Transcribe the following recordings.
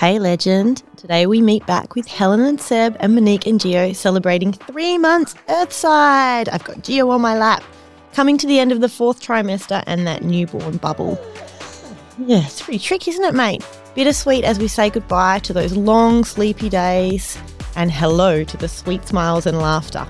Hey, legend. Today we meet back with Helen and Seb and Monique and Gio celebrating three months Earthside. I've got Gio on my lap, coming to the end of the fourth trimester and that newborn bubble. Yeah, it's pretty tricky, isn't it, mate? Bittersweet as we say goodbye to those long, sleepy days and hello to the sweet smiles and laughter.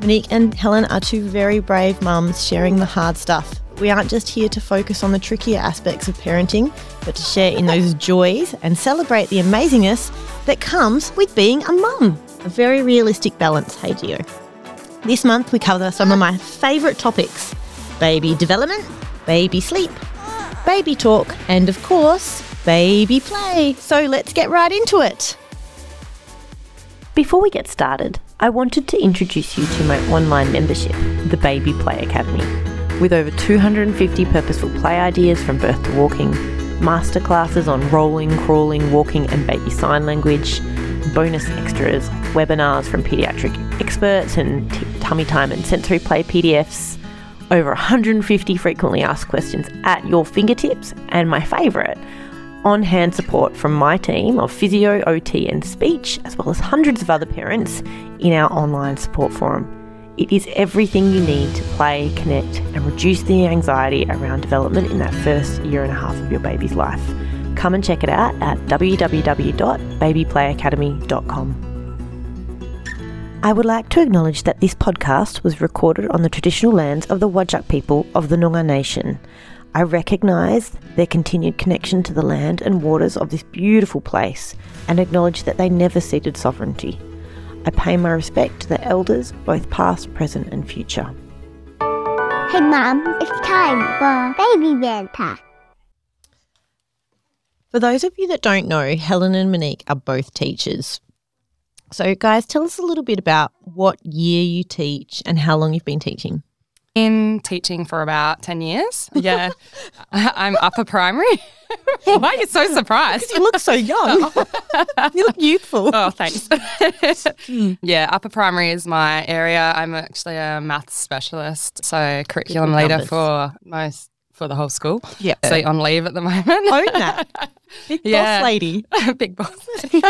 Monique and Helen are two very brave mums sharing the hard stuff. We aren't just here to focus on the trickier aspects of parenting, but to share in those joys and celebrate the amazingness that comes with being a mum. A very realistic balance, hey Gio. This month we cover some of my favourite topics baby development, baby sleep, baby talk, and of course, baby play. So let's get right into it. Before we get started, I wanted to introduce you to my online membership, the Baby Play Academy. With over 250 purposeful play ideas from birth to walking, masterclasses on rolling, crawling, walking, and baby sign language, bonus extras webinars from pediatric experts and t- tummy time and sensory play PDFs, over 150 frequently asked questions at your fingertips, and my favourite, on hand support from my team of physio, OT, and speech, as well as hundreds of other parents in our online support forum. It is everything you need to play, connect, and reduce the anxiety around development in that first year and a half of your baby's life. Come and check it out at www.babyplayacademy.com. I would like to acknowledge that this podcast was recorded on the traditional lands of the Whadjuk people of the Noongar Nation. I recognise their continued connection to the land and waters of this beautiful place and acknowledge that they never ceded sovereignty. I pay my respect to the elders, both past, present, and future. Hey, Mum, it's time for Baby Banter. For those of you that don't know, Helen and Monique are both teachers. So, guys, tell us a little bit about what year you teach and how long you've been teaching. In teaching for about 10 years. Yeah. I'm upper primary. Why are you so surprised? You look so young. Oh. you look youthful. Oh, thanks. Hmm. yeah, upper primary is my area. I'm actually a maths specialist, so curriculum leader numbers. for most for the whole school. Yeah. So on leave at the moment. Own that. Big Yeah. boss lady. Big boss.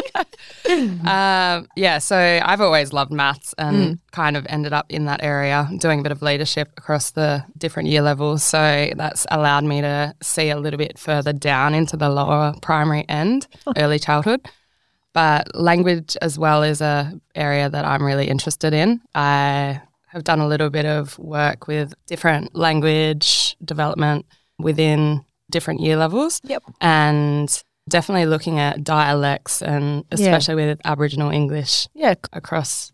um, yeah, so I've always loved maths and kind of ended up in that area doing a bit of leadership across the different year levels. So that's allowed me to see a little bit further down into the lower primary end, early childhood. But language as well is a area that I'm really interested in. I have done a little bit of work with different language development within different year levels Yep. and definitely looking at dialects and especially with Aboriginal English Yeah. across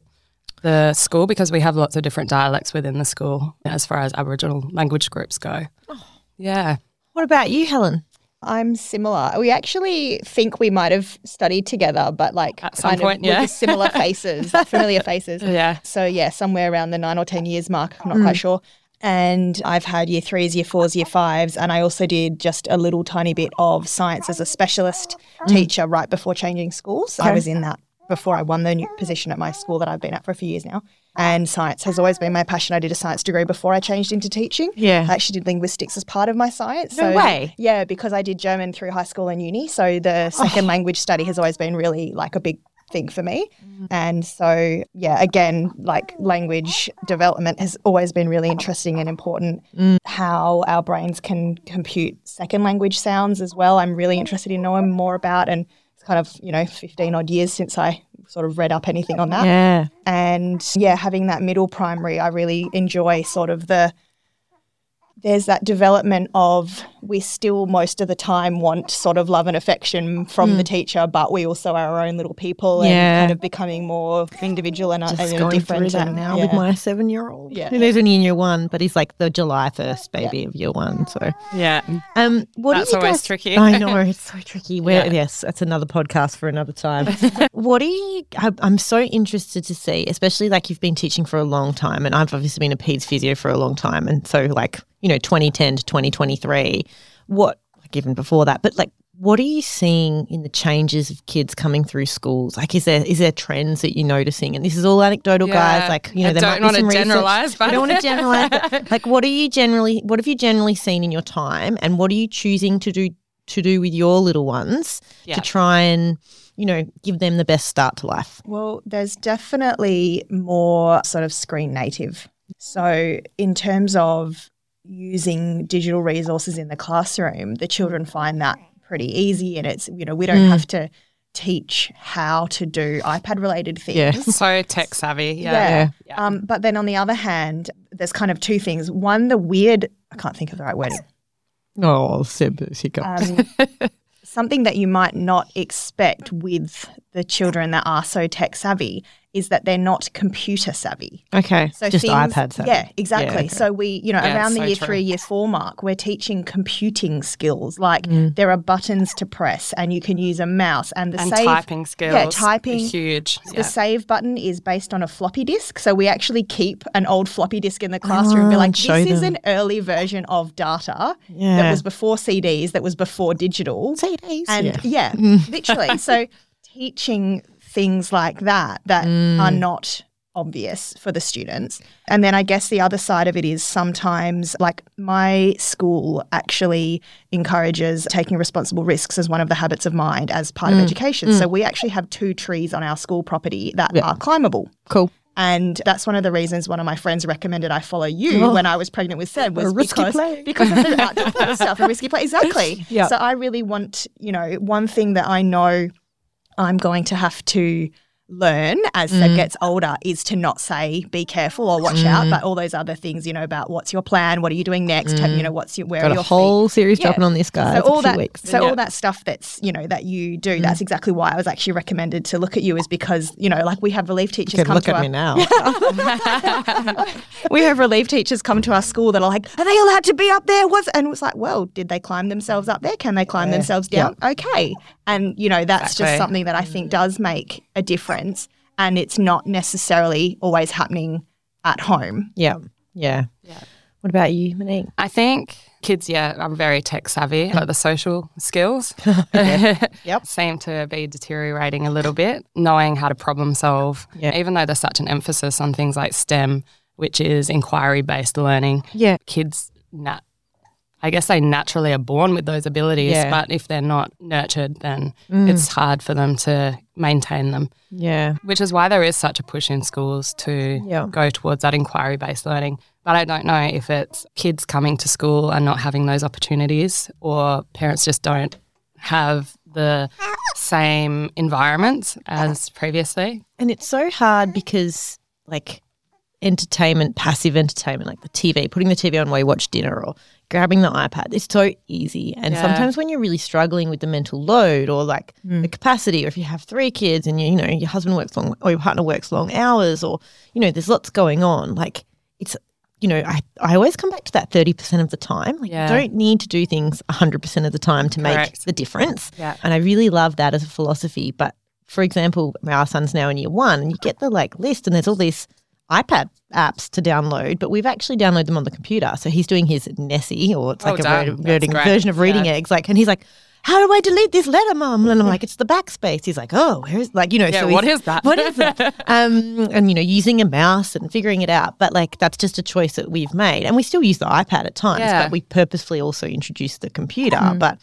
the school because we have lots of different dialects within the school as far as Aboriginal language groups go. Oh. Yeah. What about you, Helen? I'm similar. We actually think we might have studied together, but like At some kind point, of yeah. with similar faces, familiar faces. Yeah. So yeah, somewhere around the nine or ten years mark. I'm not quite hmm. sure. And I've had year threes, year fours, year fives, and I also did just a little tiny bit of science as a specialist mm. teacher right before changing schools. I was in that before I won the new position at my school that I've been at for a few years now. And science has always been my passion. I did a science degree before I changed into teaching. Yeah. I actually did linguistics as part of my science. No way. Yeah, because I did German through high school and uni. So the second oh. language study has always been really like a big thing for me. And so, yeah, again, like language development has always been really interesting and important. How our brains can compute second language sounds as well. I'm really interested in knowing more about. And it's kind of, you know, 15 odd years since I sort of read up anything on that. Yeah. And yeah, having that middle primary, I really enjoy sort of the there's that development of we still most of the time want sort of love and affection from the teacher, but we also are our own little people and kind of becoming more individual and, Just and going different. through that and- now with my seven-year-old. Yeah. Who's only in year one, but he's like the July first baby of year one. So, Yeah. um, what That's always guys- tricky. I know it's so tricky. Where Yeah. yes, that's another podcast for another time. what do you? I- I'm so interested to see, especially like you've been teaching for a long time, and I've obviously been a peds physio for a long time, and so like you know, 2010 to 2023. What like even before that, but like. What are you seeing in the changes of kids coming through schools? Like, is there is there trends that you're noticing? And this is all anecdotal, guys. Like, you know, I there don't might be wanna some research. generalise, but- I don't want to generalize. but, like, what are you generally? What have you generally seen in your time, and what are you choosing to do to do with your little ones Yeah. to try and, you know, give them the best start to life? Well, there's definitely more sort of screen native. So, in terms of using digital resources in the classroom, the children find that pretty easy. And it's, you know, we don't Mm. have to teach how to do iPad related things. Yeah. So tech savvy. Yeah. Yeah. Yeah. Um, but then on the other hand, there's kind of two things. One, the weird, I can't think of the right wording. Oh, Seb, hiccup. Um, something that you might not expect with the children that are so tech savvy is that they're not computer savvy. okay. So just things, iPad savvy. Yeah, exactly. okay. So we, you know, Yeah, around the so year true. three, year four mark, we're teaching computing skills. Like Mm. there are buttons to press, and you can use a mouse, and the And save. typing skills. Yeah, typing. Huge. The Yeah. save button is based on a floppy disk. So we actually keep an old floppy disk in the classroom and be Ah, like, show this is them. an early version of data Yeah. that was before CDs, that was before digital. CDs. And yeah. yeah, literally. So teaching things like that that Mm. are not obvious for the students. And then I guess the other side of it is sometimes like my school actually encourages taking responsible risks as one of the habits of mind as part of education. So we actually have two trees on our school property that Mm. Are climbable. Cool. And that's one of the reasons one of my friends recommended I follow you Oh. when I was pregnant with Seb was A risky because, play. because of the outdoor stuff, a risky play. Exactly. Yeah. So I really want, you know, one thing that I know I'm going to have to learn as Mm. Seb gets older is to not say be careful or watch out, but all those other things, you know, about what's your plan, what are you doing next, you know, what's your where Mm. Got are a your feet? whole series Yeah. dropping on this, guy. So all that, weeks. so Yeah. all that stuff that's you know that you do, that's exactly why I was actually recommended to look at you, is because you know, like we have relief teachers come look to at our, me now. we have relief teachers come to our school that are like, are they allowed to be up there? What's and it's like, well, did they climb themselves up there? Can they climb themselves down? Okay, and you know that's just something that I think does make a difference, and it's not necessarily always happening at home. yeah. Yeah. Yeah. What about you, Monique? I think kids, yeah, I'm very tech savvy, mm. but the social skills Yep. seem to be deteriorating a little bit, knowing how to problem solve. Yeah. Even though there's such an emphasis on things like STEM, which is inquiry based learning, Yeah. kids, nat- I guess they naturally are born with those abilities, Yeah. but if they're not nurtured, then mm. it's hard for them to maintain them, Yeah. which is why there is such a push in schools to Yeah. go towards that inquiry based learning. But I don't know if it's kids coming to school and not having those opportunities, or parents just don't have the same environments as previously. And it's so hard because, like, entertainment, passive entertainment, like the TV, putting the TV on while you watch dinner or grabbing the iPad, it's so easy. And Yeah. sometimes when you're really struggling with the mental load or like Mm. the capacity, or if you have three kids and you, you know your husband works long or your partner works long hours, or you know there's lots going on, like it's you know I I always come back to that thirty percent of the time. Like Yeah. you don't need to do things hundred percent of the time to make Correct. the difference. Yeah. And I really love that as a philosophy. But for example, our son's now in year one, and you get the like list, and there's all these iPad apps to download, but we've actually downloaded them on the computer. So he's doing his Nessie, or it's Oh, like a damn. ver- That's verting- great. version of reading Yeah. eggs. Like, and he's like, "How do I delete this letter, mum?" And I'm like, "It's the backspace." He's like, "Oh, where's like you know?" Yeah, so what he's- is that? What is that? um, and you know, using a mouse and figuring it out. But like, that's just a choice that we've made, and we still use the iPad at times. Yeah. But we purposefully also introduced the computer. Mm. But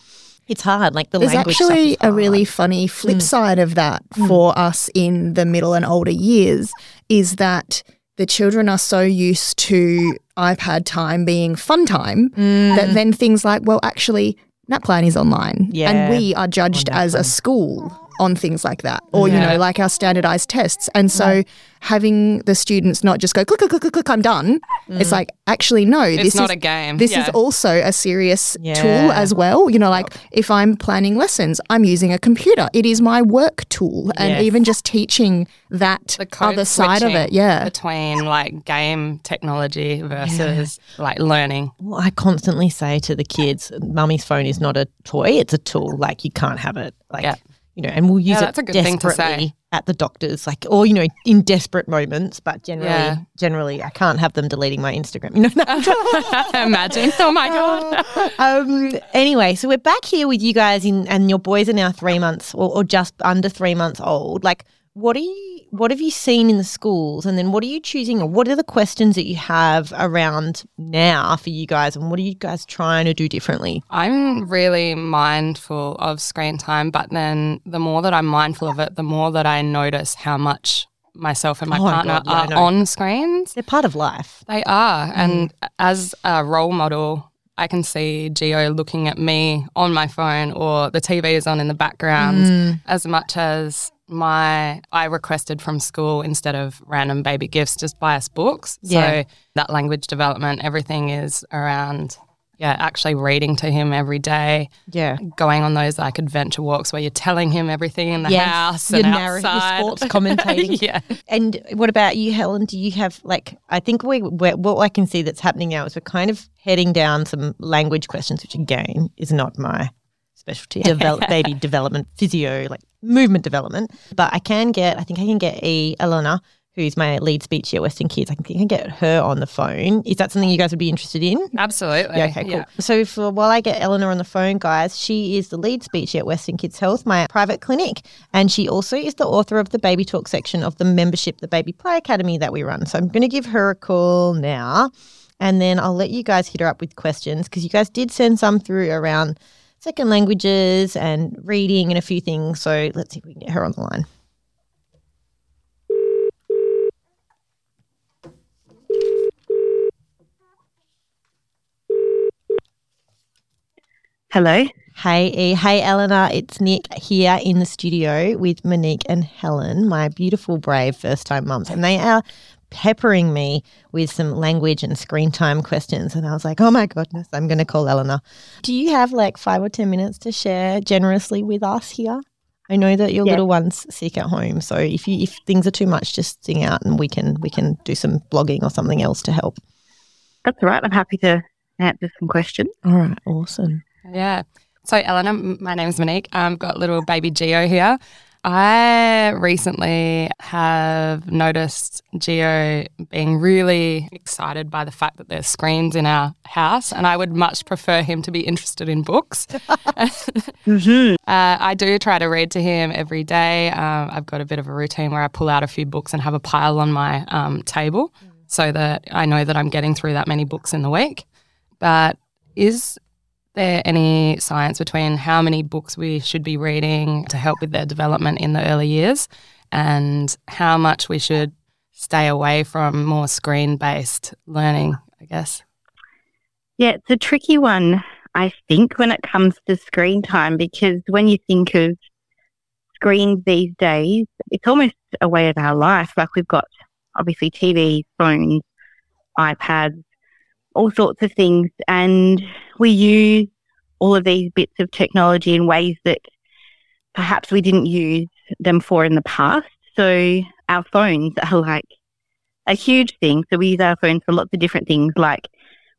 it's hard. Like the There's language stuff actually is a really funny flip mm. side of that mm. for us in the middle and older years is that the children are so used to iPad time being fun time that then things like, well, actually, NAPLAN is online. Yeah. And we are judged as a school on things like that, or, you know, like our standardized tests. And so having the students not just go, click, click, click, click, click, I'm done. It's mm. like, actually, no, It's this not is a game. this Yeah. is also a serious Yeah. tool as well. You know, like if I'm planning lessons, I'm using a computer. It is my work tool. And Yes. even just teaching that the other side of it. Yeah. between like game technology versus like learning. Well, I constantly say to the kids, "Mummy's phone is not a toy; it's a tool. Like you can't have it. Like Yeah. You know, and we'll use Yeah, it that's a good thing to say. desperately at the doctors, like or you know, in desperate moments. But generally, Yeah. generally, I can't have them deleting my Instagram. You know, no, Imagine. Oh my god. um, anyway, so we're back here with you guys, in, and your boys are now three months or, or just under three months old. Like, what are you, what have you seen in the schools, and then what are you choosing, or what are the questions that you have around now for you guys, and what are you guys trying to do differently? I'm really mindful of screen time, but then the more that I'm mindful of it, the more that I notice how much myself and my Oh partner God, yeah, are on screens. They're part of life. They are. Mm. And as a role model, I can see Gio looking at me on my phone or the TV is on in the background Mm. as much as my I requested from school instead of random baby gifts just buy us books. Yeah. So that language development, everything is around yeah, actually reading to him every day, Yeah. going on those like adventure walks where you're telling him everything in the house Your and outside. sports commentating. yeah. And what about you, Helen? Do you have like? I think we we're, what I can see that's happening now is we're kind of heading down some language questions, which again is not my specialty. Develop baby development, physio, like movement development. But I can get. I think I can get E Eleanor, who's my lead speech at Western Kids. I can get her on the phone. Is that something you guys would be interested in? Absolutely. Yeah, okay, cool. So for uh, while I get Eleanor on the phone, guys, she is the lead speech at Western Kids Health, my private clinic, and she also is the author of the Baby Talk section of the membership, the Baby Play Academy that we run. So I'm going to give her a call now, and then I'll let you guys hit her up with questions because you guys did send some through around second languages and reading and a few things. So let's see if we can get her on the line. Hello. Hey, E. Hey, Eleanor. It's Nick here in the studio with Monique and Helen, my beautiful, brave first time mums. And they are peppering me with some language and screen time questions. And I was like, oh my goodness, I'm going to call Eleanor. Do you have like five or 10 minutes to share generously with us here? I know that your Yeah. little one's sick at home, so if you if things are too much, just sing out and we can we can do some blogging or something else to help. That's all right. I'm happy to answer some questions. All right, awesome. Yeah. So, Eleanor, my name's Monique. I've got little baby Gio here. I recently have noticed Gio being really excited by the fact that there's screens in our house, and I would much prefer him to be interested in books. Mm-hmm. Uh, I do try to read to him every day. Um, I've got a bit of a routine where I pull out a few books and have a pile on my um, table so that I know that I'm getting through that many books in the week. But is there any science between how many books we should be reading to help with their development in the early years and how much we should stay away from more screen based learning, I guess? Yeah, it's a tricky one, I think, when it comes to screen time, because when you think of screens these days, it's almost a way of our life. Like we've got obviously TV, phones, iPads, all sorts of things, and we use all of these bits of technology in ways that perhaps we didn't use them for in the past. So our phones are like a huge thing. So we use our phones for lots of different things, like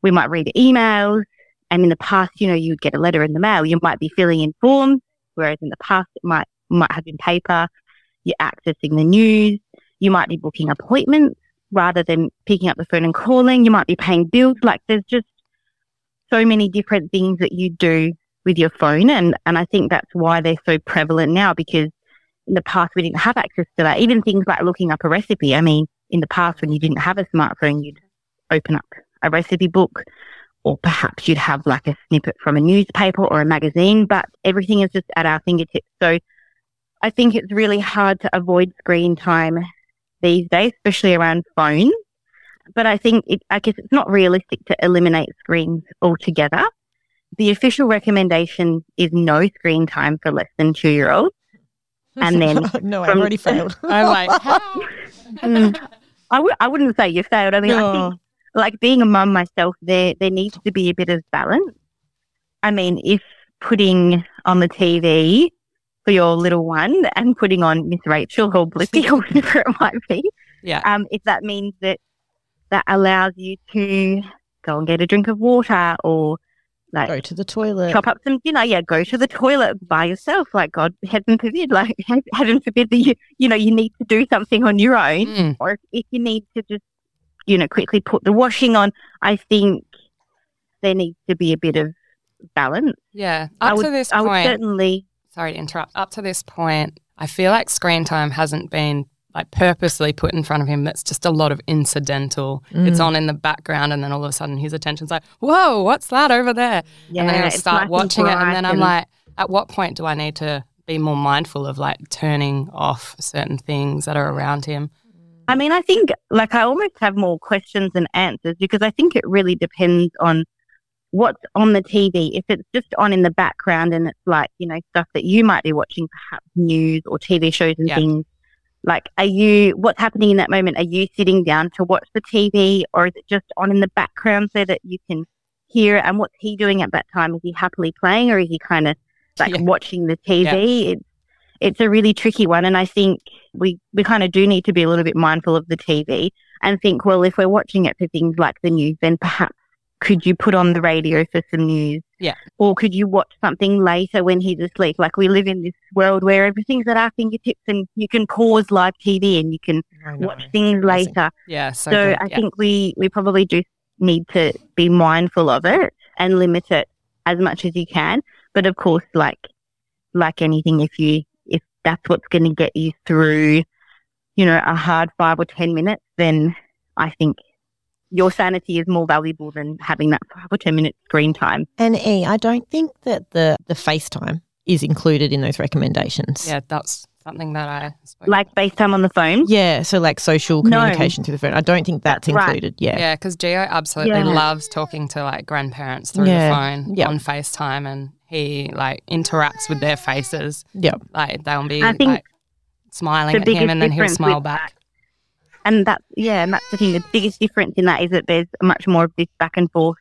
we might read emails. And in the past, you know, you would get a letter in the mail. You might be filling in forms, whereas in the past, it might might have been paper. You're accessing the news. You might be booking appointments rather than picking up the phone and calling. You might be paying bills. Like there's just so many different things that you do with your phone, and and I think that's why they're so prevalent now because in the past we didn't have access to that. Even things like looking up a recipe. I mean, in the past when you didn't have a smartphone, you'd open up a recipe book or perhaps you'd have like a snippet from a newspaper or a magazine, but everything is just at our fingertips. So I think it's really hard to avoid screen time these days, especially around phones. But I think it, I guess it's not realistic to eliminate screens altogether. The official recommendation is no screen time for less than two year olds. And then no, I've already failed. I'm like? Mm, I w- I wouldn't say you failed. I mean, I think like being a mum myself, there there needs to be a bit of balance. I mean, if putting on the TV for your little one and putting on Miss Rachel or Blippi or whatever it might be, Yeah. um, if that means that that allows you to go and get a drink of water or like Go to the toilet. chop up some dinner. Yeah, go to the toilet by yourself. Like God, heaven forbid, like heaven forbid that you you know you need to do something on your own Mm. or if, if you need to just, you know, quickly put the washing on, I think there needs to be a bit of balance. Yeah. I Up would, to this I would certainly, sorry to interrupt. Up to this point, I feel like screen time hasn't been like purposely put in front of him. That's just a lot of incidental. It's mm. on in the background, and then all of a sudden his attention's like, "Whoa, what's that over there?" Yeah, and then he'll start watching it, and then I'm bright like, at what point do I need to be more mindful of like turning off certain things that are around him? I mean, I think like I almost have more questions than answers because I think it really depends on what's on the TV. If it's just on in the background and it's like, you know, stuff that you might be watching, perhaps news or TV shows and Yeah. things, like, are you, what's happening in that moment? Are you sitting down to watch the TV or is it just on in the background so that you can hear it? And what's he doing at that time? Is he happily playing or is he kind of like Yeah. watching the TV? It's, it's a really tricky one. And I think we, we kind of do need to be a little bit mindful of the TV and think, well, if we're watching it for things like the news, then perhaps could you put on the radio for some news? Yeah. Or could you watch something later when he's asleep? Like we live in this world where everything's at our fingertips and you can pause live TV and you can watch things Amazing. later. Yeah, so, So. I Yeah. think we, we probably do need to be mindful of it and limit it as much as you can. But of course, like like anything, if you if that's what's going to get you through, you know, a hard five or ten minutes, then I think your sanity is more valuable than having that five or ten minute screen time. And E, I don't think that the the FaceTime is included in those recommendations. yeah, that's something that I spoke Like FaceTime on the phone. Yeah, so like social No. communication through the phone. I don't think that's, That's right. included. Yeah. Yeah, because Gio absolutely Yeah. loves talking to like grandparents through Yeah. the phone Yeah. on FaceTime and he like interacts with their faces. Yeah. Like they'll be I think like smiling the at him and then he'll smile with back. And that's yeah, and that's the thing. The biggest difference in that is that there's much more of this back and forth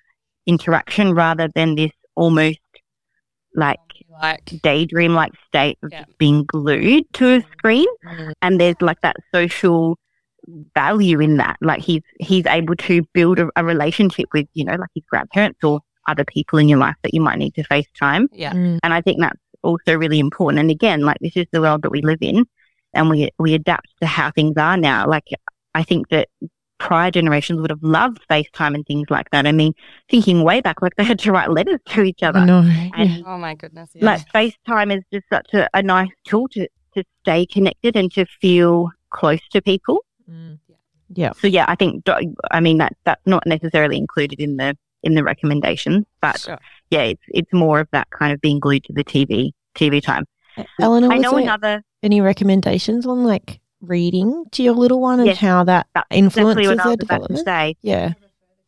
interaction rather than this almost like Like daydream like state of Yeah. just being glued to a screen. Mm. And there's like that social value in that. Like he's he's able to build a, a relationship with, you know, like his grandparents or other people in your life that you might need to FaceTime. yeah. Mm. And I think that's also really important. And again, like this is the world that we live in and we we adapt to how things are now. Like I think that prior generations would have loved FaceTime and things like that. I mean, thinking way back, like they had to write letters to each other. I know. And Oh my goodness. Yeah. like FaceTime is just such a, a nice tool to, to stay connected and to feel close to people. Mm. Yeah. So yeah, I think I mean that that's not necessarily included in the in the recommendations, but Sure. yeah, it's it's more of that kind of being glued to the TV TV time. Eleanor, I was know another any recommendations on like reading to your little one and Yes, how that influences exactly their was about to development? say. Yeah.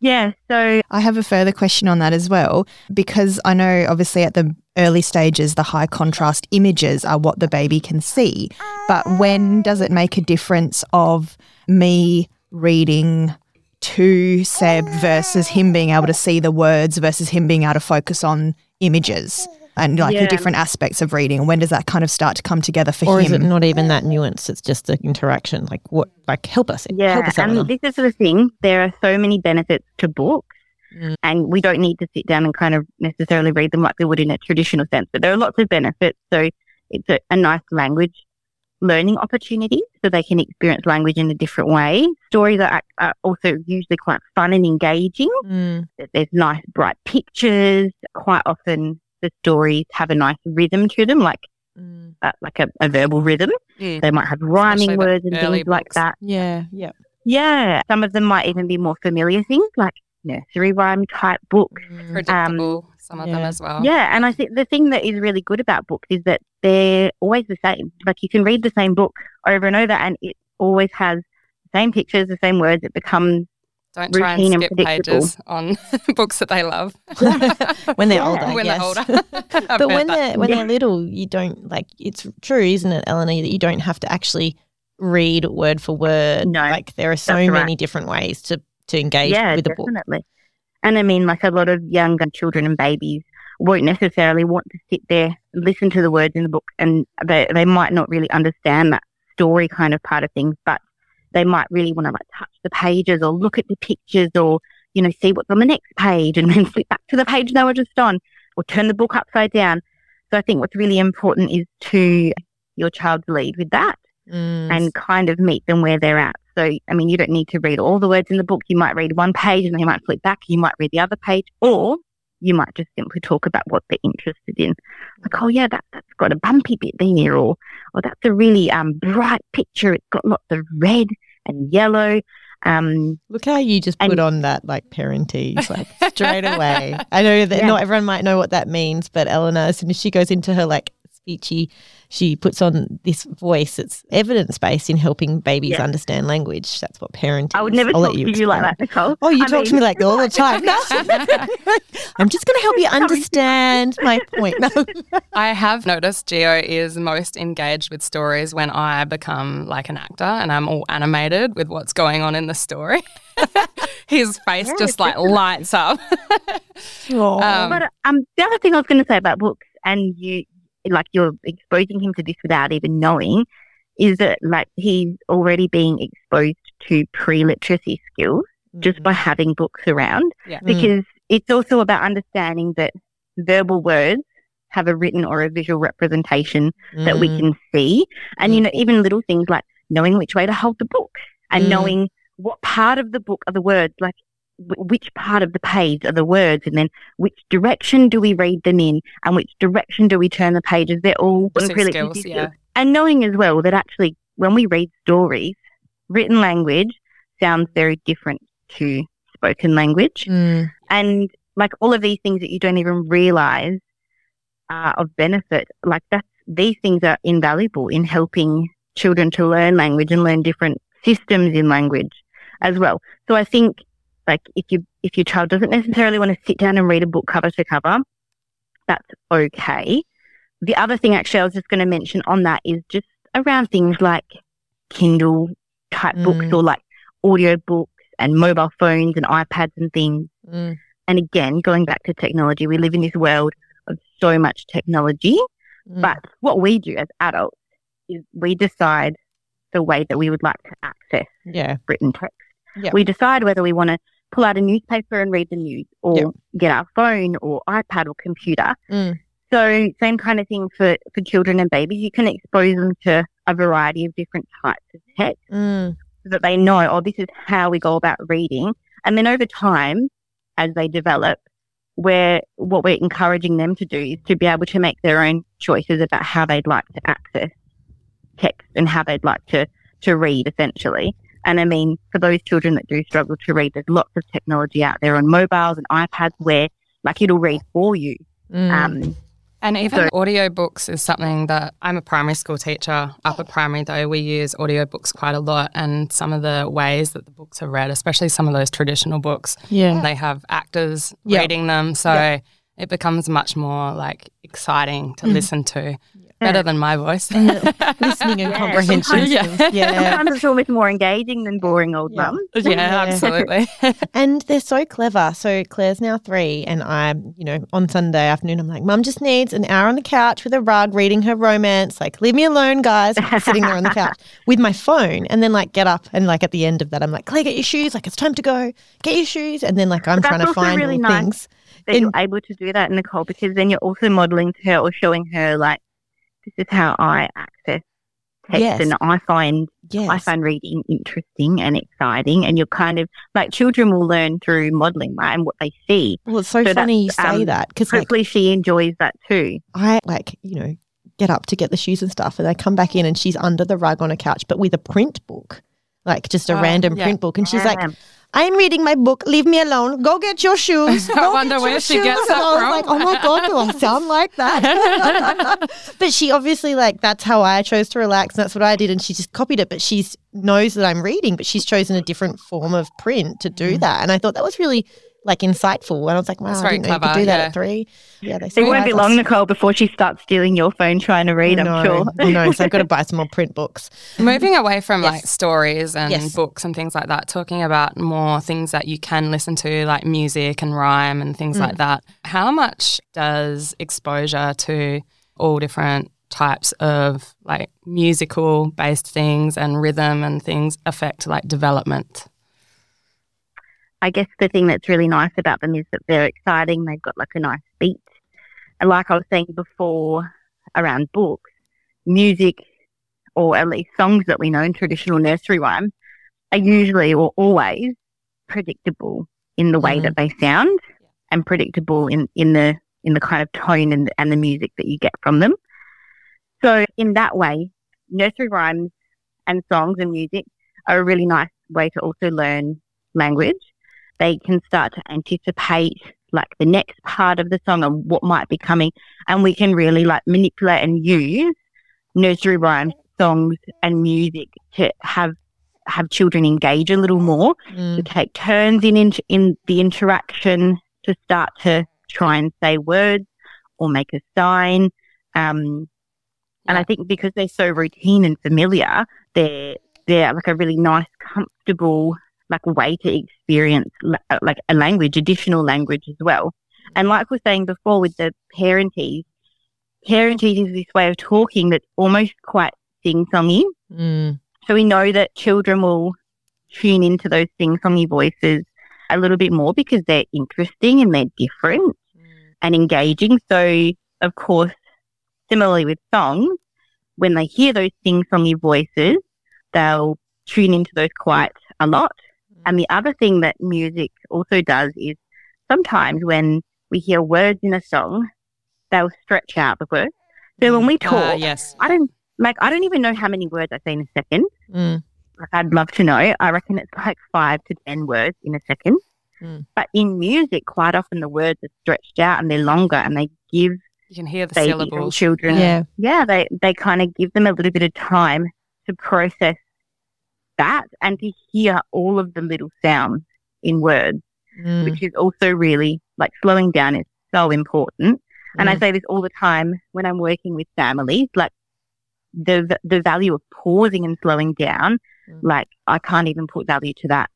Yeah, so I have a further question on that as well, because I know obviously at the early stages, the high contrast images are what the baby can see. But when does it make a difference of me reading to Seb versus him being able to see the words versus him being able to focus on images and like Yeah. the different aspects of reading? When does that kind of start to come together for Or is him? it not even that nuance? It's just the interaction. Like what like help us. Yeah, help us Eleanor. and this is the thing. There are so many benefits to books, Mm. and we don't need to sit down and kind of necessarily read them like we would in a traditional sense. But there are lots of benefits. So it's a, a nice language learning opportunity, so they can experience language in a different way. Stories are, are also usually quite fun and engaging. Mm. There's nice bright pictures. Quite often, the stories have a nice rhythm to them, like Mm. uh, like a, a verbal rhythm. Mm. They might have rhyming Especially the words and early things like that. Yeah. Yeah. Yeah, some of them might even be more familiar things like nursery rhyme type books. Mm. Predictable, some of them as well. Yeah, and I think the thing that is really good about books is that they're always the same. Like you can read the same book over and over, and it always has the same pictures, the same words. It becomes Don't try and routine and skip pages on books that they love. when they're older, when they're older. I've but when that. they're when Yeah. they're little, you don't like. It's true, isn't it, Eleanor? That you don't have to actually read word for word. No, like there are so that's right. many different ways to to engage yeah, with a book. definitely. And I mean, like a lot of younger children and babies won't necessarily want to sit there, listen to the words in the book, and they they might not really understand that story kind of part of things, but they might really want to like touch the pages or look at the pictures or you know see what's on the next page and then flip back to the page they were just on or turn the book upside down. So I think what's really important is to your child's lead with that Mm. and kind of meet them where they're at. So, I mean, you don't need to read all the words in the book. You might read one page and then you might flip back. You might read the other page, or you might just simply talk about what they're interested in. Like, oh yeah, that, that's got a bumpy bit there, or or that's a really um, bright picture. It's got lots of red and yellow. Um, Look how you just put on that like parentese like straight away. I know that Yeah. not everyone might know what that means, but Eleanor, as soon as she goes into her like speechy, she puts on this voice that's evidence based in helping babies Yeah. understand language. That's what parentese. I would never I'll talk let to you like that, Nicole. Oh, you I talk to me like all the time. No. I'm just going to help you understand my point. No. I have noticed Gio is most engaged with stories when I become like an actor and I'm all animated with what's going on in the story. His face just like lights up. Um, But um, the other thing I was going to say about books, and you like you're exposing him to this without even knowing, is that like he's already being exposed to pre-literacy skills just by having books around. Yeah. Because it's also about understanding that verbal words have a written or a visual representation that we Mm. can see, and you know even little things like knowing which way to hold the book and Mm. knowing what part of the book are the words like w- which part of the page are the words and then which direction do we read them in and which direction do we turn the pages they're all really skills, yeah. and knowing as well that actually when we read stories written language sounds very different to spoken language Mm. and like all of these things that you don't even realize are of benefit like that's these things are invaluable in helping children to learn language and learn different systems in language as well so i think like if you if your child doesn't necessarily want to sit down and read a book cover to cover that's okay the other thing actually i was just going to mention on that is just around things like kindle type books Mm. or like audio books and mobile phones and ipads and things Mm. and again, going back to technology, we live in this world of so much technology. Mm. But what we do as adults is we decide the way that we would like to access yeah. written text. Yeah. We decide whether we want to pull out a newspaper and read the news or Yeah. get our phone or iPad or computer. Mm. So same kind of thing for, for children and babies. You can expose them to a variety of different types of text Mm. so that they know, oh, this is how we go about reading. And then over time, as they develop, where what we're encouraging them to do is to be able to make their own choices about how they'd like to access text and how they'd like to, to read essentially. And I mean, for those children that do struggle to read, there's lots of technology out there on mobiles and iPads where like it'll read for you. Mm. Um, And even So- audiobooks is something that I'm a primary school teacher. Upper primary, though, we use audiobooks quite a lot. And some of the ways that the books are read, especially some of those traditional books, yeah. they have actors Yeah. reading them. So Yeah. it becomes much more like exciting to listen to. Better than my voice. Listening and Yeah, comprehension. sometimes- Yeah. skills. Yeah. Sometimes it's almost more engaging than boring old Yeah. mum. yeah, Yeah. absolutely. And they're so clever. So Claire's now three, and I'm, you know, on Sunday afternoon, I'm like, Mum just needs an hour on the couch with a rug, reading her romance. Like, leave me alone, guys. I'm sitting there on the couch with my phone, and then like get up, and like at the end of that, I'm like, Claire, get your shoes. Like, it's time to go. Get your shoes, and then like I'm trying to that's also find really all nice. things. that In- you're able to do that, Nicole, because then you're also modeling to her or showing her like this is how I access text, Yes. and I find Yes. I find reading interesting and exciting, and you're kind of like children will learn through modeling, right, and what they see. well, it's so, so funny you say um, that because like Hopefully, she enjoys that too. I like, you know, get up to get the shoes and stuff, and I come back in and she's under the rug on a couch, but with a print book, like just a Oh, random yeah. print book, and she's like, I'm reading my book. Leave me alone. Go get your shoes. I wonder where she shoes." gets that I was from. like, oh my god, do I sound like that? but she obviously like that's how I chose to relax. And that's what I did, and she just copied it. But she knows that I'm reading, but she's chosen a different form of print to Mm. do that. And I thought that was really like insightful. And I was like, wow, That's I didn't know you could do that yeah. at three. Yeah, they say it won't surprise be us. long, Nicole, before she starts stealing your phone trying to read. I I'm sure. I know. So I've got to buy some more print books. Moving away from Yes. like stories and Yes. books and things like that, talking about more things that you can listen to, like music and rhyme and things Mm. like that. How much does exposure to all different types of like musical based things and rhythm and things affect like development? I guess the thing that's really nice about them is that they're exciting. They've got like a nice beat. And like I was saying before around books, music or at least songs that we know in traditional nursery rhyme are usually or always predictable in the way Mhm. that they sound. and predictable in, in the in the kind of tone and, and the music that you get from them. So in that way, nursery rhymes and songs and music are a really nice way to also learn language. They can start to anticipate like the next part of the song and what might be coming. And we can really like manipulate and use nursery rhymes, songs and music to have have children engage a little more, Mm. to take turns in, in in the interaction, to start to try and say words or make a sign. Um, and I think because they're so routine and familiar, they're they're like a really nice, comfortable like way to experience uh, like a language, additional language as well. And like we're saying before with the parentese, parentese is this way of talking that's almost quite sing-songy. Mm. So we know that children will tune into those sing-songy voices a little bit more because they're interesting and they're different and engaging. So of course, similarly with songs, when they hear those sing-songy voices, they'll tune into those quite a lot. And the other thing that music also does is sometimes when we hear words in a song, they'll stretch out the words. So when we talk, Ah, yes. I don't like I don't even know how many words I say in a second. Mm. Like I'd love to know. I reckon it's like five to ten words in a second. Mm. But in music, quite often the words are stretched out and they're longer and they give You can hear the syllables. children Yeah. yeah, they, they kind of give them a little bit of time to process that and to hear all of the little sounds in words, Mm. which is also really like slowing down is so important. And I Mm. say this all the time when I'm working with families, like the the value of pausing and slowing down, Mm. like I can't even put value to that.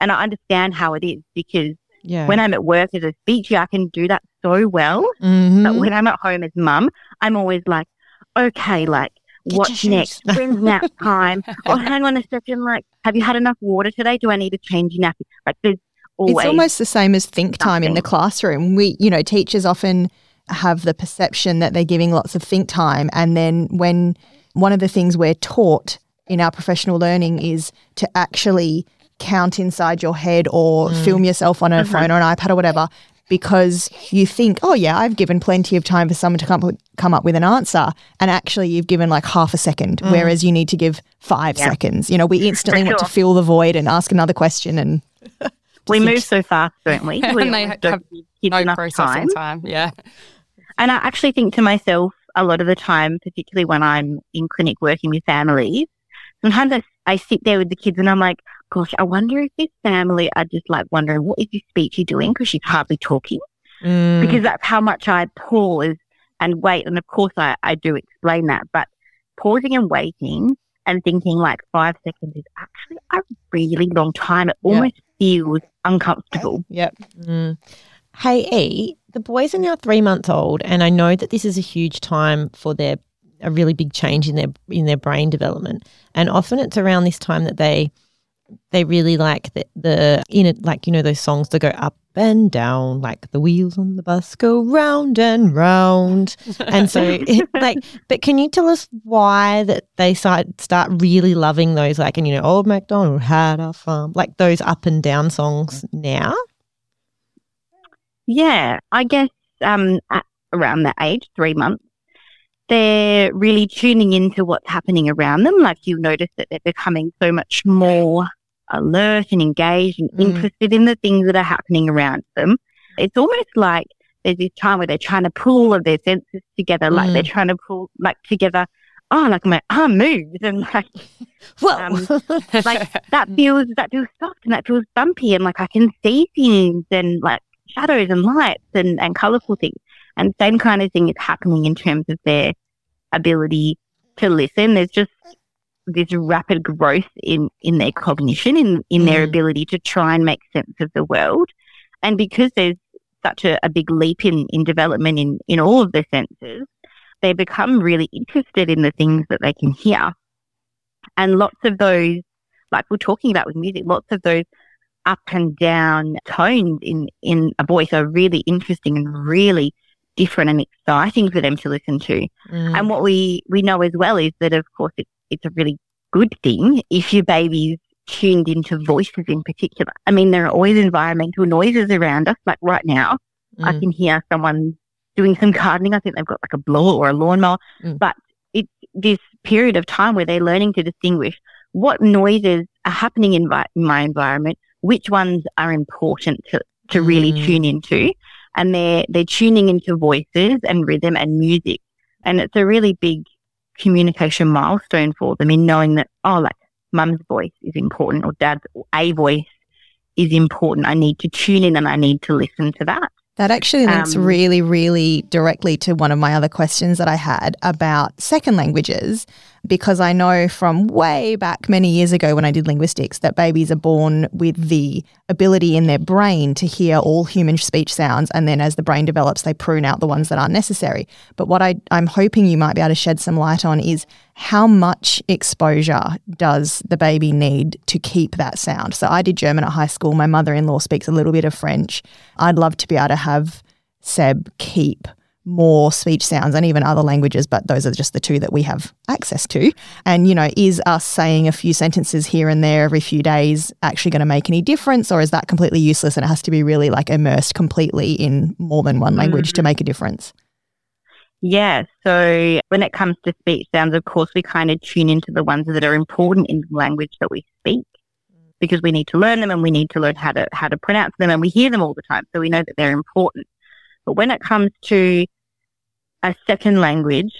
And I understand how it is because yeah. when I'm at work as a speaker, I can do that so well. Mhm. But when I'm at home as mum, I'm always like, okay, like, Get what's next? When's nap time? oh, hang on a second. Like, have you had enough water today? Do I need to change your nappy? Like, there's always. It's almost the same as think time in the classroom. We, you know, teachers often have the perception that they're giving lots of think time. And then when one of the things we're taught in our professional learning is to actually count inside your head or mm. film yourself on a uh-huh. phone or an iPad or whatever. Because you think, oh yeah, I've given plenty of time for someone to come up, come up with an answer, and actually you've given like half a second, mm. whereas you need to give five Yeah. seconds. You know, we instantly want to fill the void and ask another question, and we move so fast, don't we? We And they have don't give No processing time. time. Yeah. And I actually think to myself a lot of the time, particularly when I'm in clinic working with families, sometimes I, I sit there with the kids and I'm like, gosh, I wonder if this family are just like wondering, what is this speech doing? Because she's hardly talking. Mm. because that's how much I pause and wait. And of course, I, I do explain that, but pausing and waiting and thinking like five seconds is actually a really long time. It almost feels uncomfortable. yep. Mm. Hey, E, the boys are now three months old, and I know that this is a huge time for their a really big change in their in their brain development. And often it's around this time that they they really like the, the in it like you know those songs that go up and down like the wheels on the bus go round and round and so it, like but can you tell us why that they start start really loving those like and you know old macdonald had a farm like those up and down songs now Yeah, I guess um, at around that age, three months, they're really tuning into what's happening around them. Like you notice that they're becoming so much more alert and engaged and Mm. interested in the things that are happening around them. It's almost like there's this time where they're trying to pull all of their senses together, like Mm. they're trying to pull like together. Oh, like my arm moves and like well Um, like that feels that feels soft and that feels bumpy and like I can see things and like shadows and lights and, and colourful things. And same kind of thing is happening in terms of their ability to listen. There's just this rapid growth in, in their cognition, in, in their Mm. ability to try and make sense of the world. And because there's such a, a big leap in, in development in, in all of their senses, they become really interested in the things that they can hear. And lots of those, like we're talking about with music, lots of those up and down tones in, in a voice are really interesting and really different and exciting for them to listen to. Mm. And what we, we know as well is that, of course, it's, it's a really good thing if your baby's tuned into voices in particular. I mean, there are always environmental noises around us, like right now. I Mm. can hear someone doing some gardening. I think they've got like a blower or a lawnmower. Mm. But it's this period of time where they're learning to distinguish what noises are happening in, vi- in my environment, which ones are important to, to really Mm. tune into. And they're, they're tuning into voices and rhythm and music. And it's a really big communication milestone for them in knowing that, oh, like mum's voice is important or dad's a voice is important. I need to tune in and I need to listen to that. That actually links Um, really, really directly to one of my other questions that I had about second languages, because I know from way back many years ago when I did linguistics that babies are born with the ability in their brain to hear all human speech sounds. And then as the brain develops, they prune out the ones that aren't necessary. But what I, I'm hoping you might be able to shed some light on is how much exposure does the baby need to keep that sound? So I did German at high school. My mother in law speaks a little bit of French. I'd love to be able to have Seb keep more speech sounds and even other languages, but those are just the two that we have access to. And, you know, is us saying a few sentences here and there every few days actually going to make any difference, or is that completely useless and it has to be really like immersed completely in more than one language to mm-hmm. make a difference? Yeah. So when it comes to speech sounds, of course, we kind of tune into the ones that are important in the language that we speak because we need to learn them and we need to learn how to, how to pronounce them and we hear them all the time. So we know that they're important. But when it comes to a second language,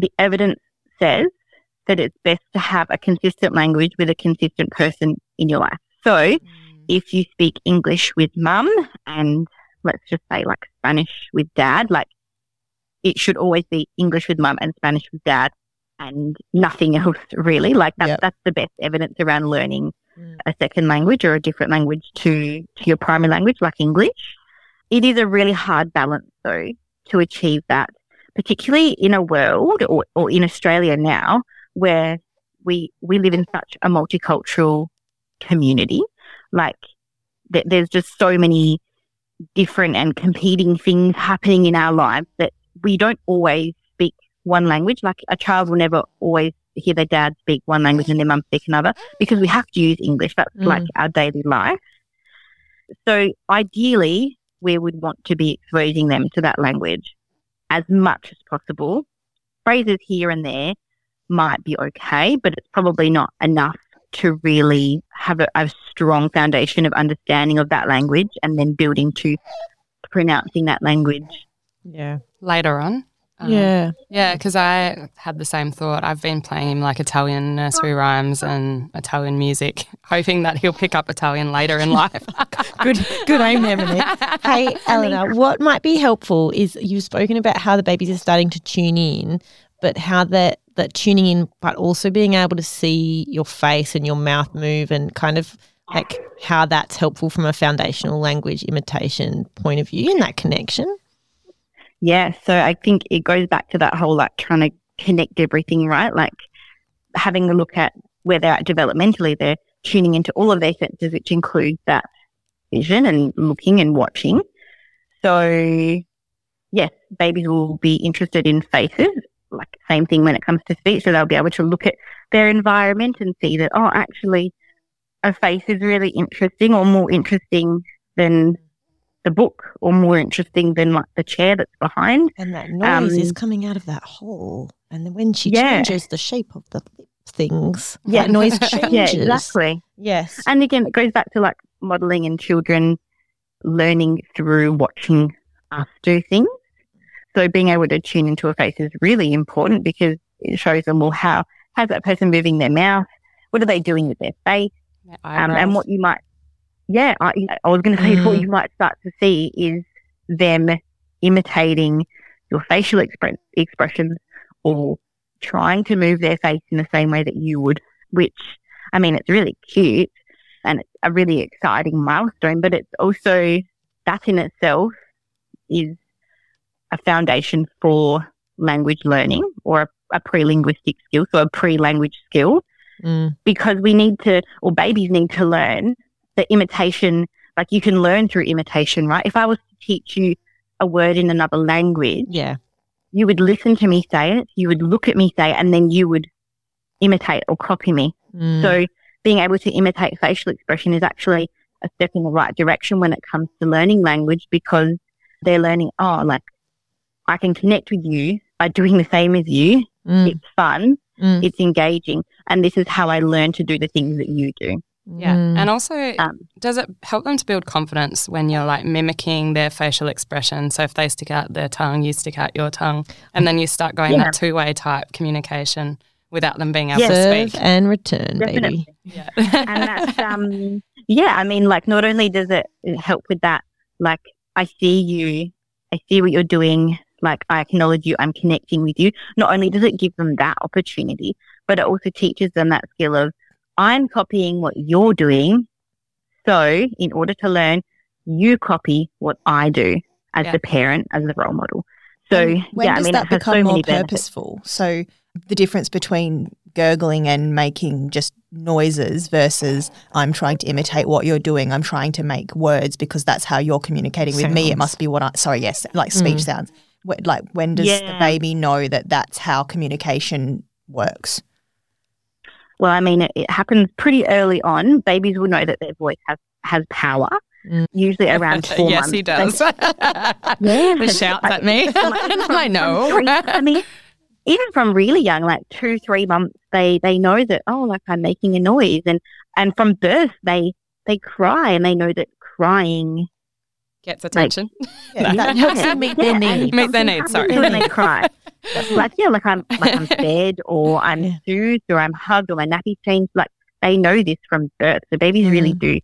the evidence says that it's best to have a consistent language with a consistent person in your life. So if you speak English with mum and let's just say like Spanish with dad, like it should always be English with mum and Spanish with dad and nothing else really. Like that's, Yep. that's the best evidence around learning Mm. a second language or a different language to, to your primary language, like English. It is a really hard balance though to achieve that, particularly in a world or, or in Australia now where we, we live in such a multicultural community. Like th- there's just so many different and competing things happening in our lives that we don't always speak one language. Like a child will never always hear their dad speak one language and their mum speak another because we have to use English. That's Mm. like our daily life. So ideally, we would want to be exposing them to that language as much as possible. Phrases here and there might be okay, but it's probably not enough to really have a, a strong foundation of understanding of that language and then building to pronouncing that language. Yeah. Later on. Um, Yeah. Yeah, because I had the same thought. I've been playing him like Italian nursery rhymes and Italian music, hoping that he'll pick up Italian later in life. Good good aim there, Monique. Hey, Eleanor, what might be helpful is you've spoken about how the babies are starting to tune in, but how that that tuning in, but also being able to see your face and your mouth move and kind of like how that's helpful from a foundational language imitation point of view and that connection. Yeah, so I think it goes back to that whole like trying to connect everything, right? Like having a look at where they're at developmentally, they're tuning into all of their senses, which includes that vision and looking and watching. So yes, babies will be interested in faces, like same thing when it comes to speech. So they'll be able to look at their environment and see that, oh, actually a face is really interesting or more interesting than the book or more interesting than like the chair that's behind. And that noise is Um, coming out of that hole. And then when she Yeah. changes the shape of the things, Yeah. that noise changes. Yeah, exactly. Yes. And again, it goes back to like modeling and children learning through watching us do things. So being able to tune into a face is really important because it shows them, well, how, how's that person moving their mouth? What are they doing with their face? Um, and what you might, yeah, I, I was going to say what Mm. you might start to see is them imitating your facial expre- expressions or trying to move their face in the same way that you would, which, I mean, it's really cute and it's a really exciting milestone, but it's also, that in itself is a foundation for language learning or a, a pre-linguistic skill, so a pre-language skill Mm. because we need to, or babies need to learn the imitation. Like you can learn through imitation, right? If I was to teach you a word in another language, Yeah. you would listen to me say it, you would look at me say it, and then you would imitate or copy me. Mm. So being able to imitate facial expression is actually a step in the right direction when it comes to learning language because they're learning, oh, like I can connect with you by doing the same as you. Mm, It's fun, mm, it's engaging, and this is how I learn to do the things that you do. Yeah. mm. And also, Um, does it help them to build confidence when you're like mimicking their facial expression? So if they stick out their tongue, you stick out your tongue, and then you start going Yeah. that two way type communication without them being able Yeah. to Serve speak. and return, Definitely. baby. Yeah. and that's um yeah i mean like not only does it help with that like i see you i see what you're doing like i acknowledge you i'm connecting with you not only does it give them that opportunity but it also teaches them that skill of i'm copying what you're doing so in order to learn you copy what i do as Yeah. the parent as the role model so And when yeah does i mean that become so more many benefits purposeful? So the difference between gurgling and making just noises versus I'm trying to imitate what you're doing. I'm trying to make words because that's how you're communicating with me. It must be what I. Sorry, yes, like speech mm. sounds. Like when does the baby know that that's how communication works? Well, I mean, it, it happens pretty early on. Babies will know that their voice has, has power, Mm. usually around four yes, months. Yes, he does. Yeah, he shouts at me. I know. three- I mean, even from really young, like two, three months, they they know that oh, like I'm making a noise, and and from birth they they cry and they know that crying Gets attention. Yeah, No. that helps them meet their needs. Meet their needs, sorry. happens When they cry, like yeah, like I'm like I'm fed or I'm Yeah. soothed or I'm hugged or my nappy changed. Like they know this from birth. So babies mm-hmm. really do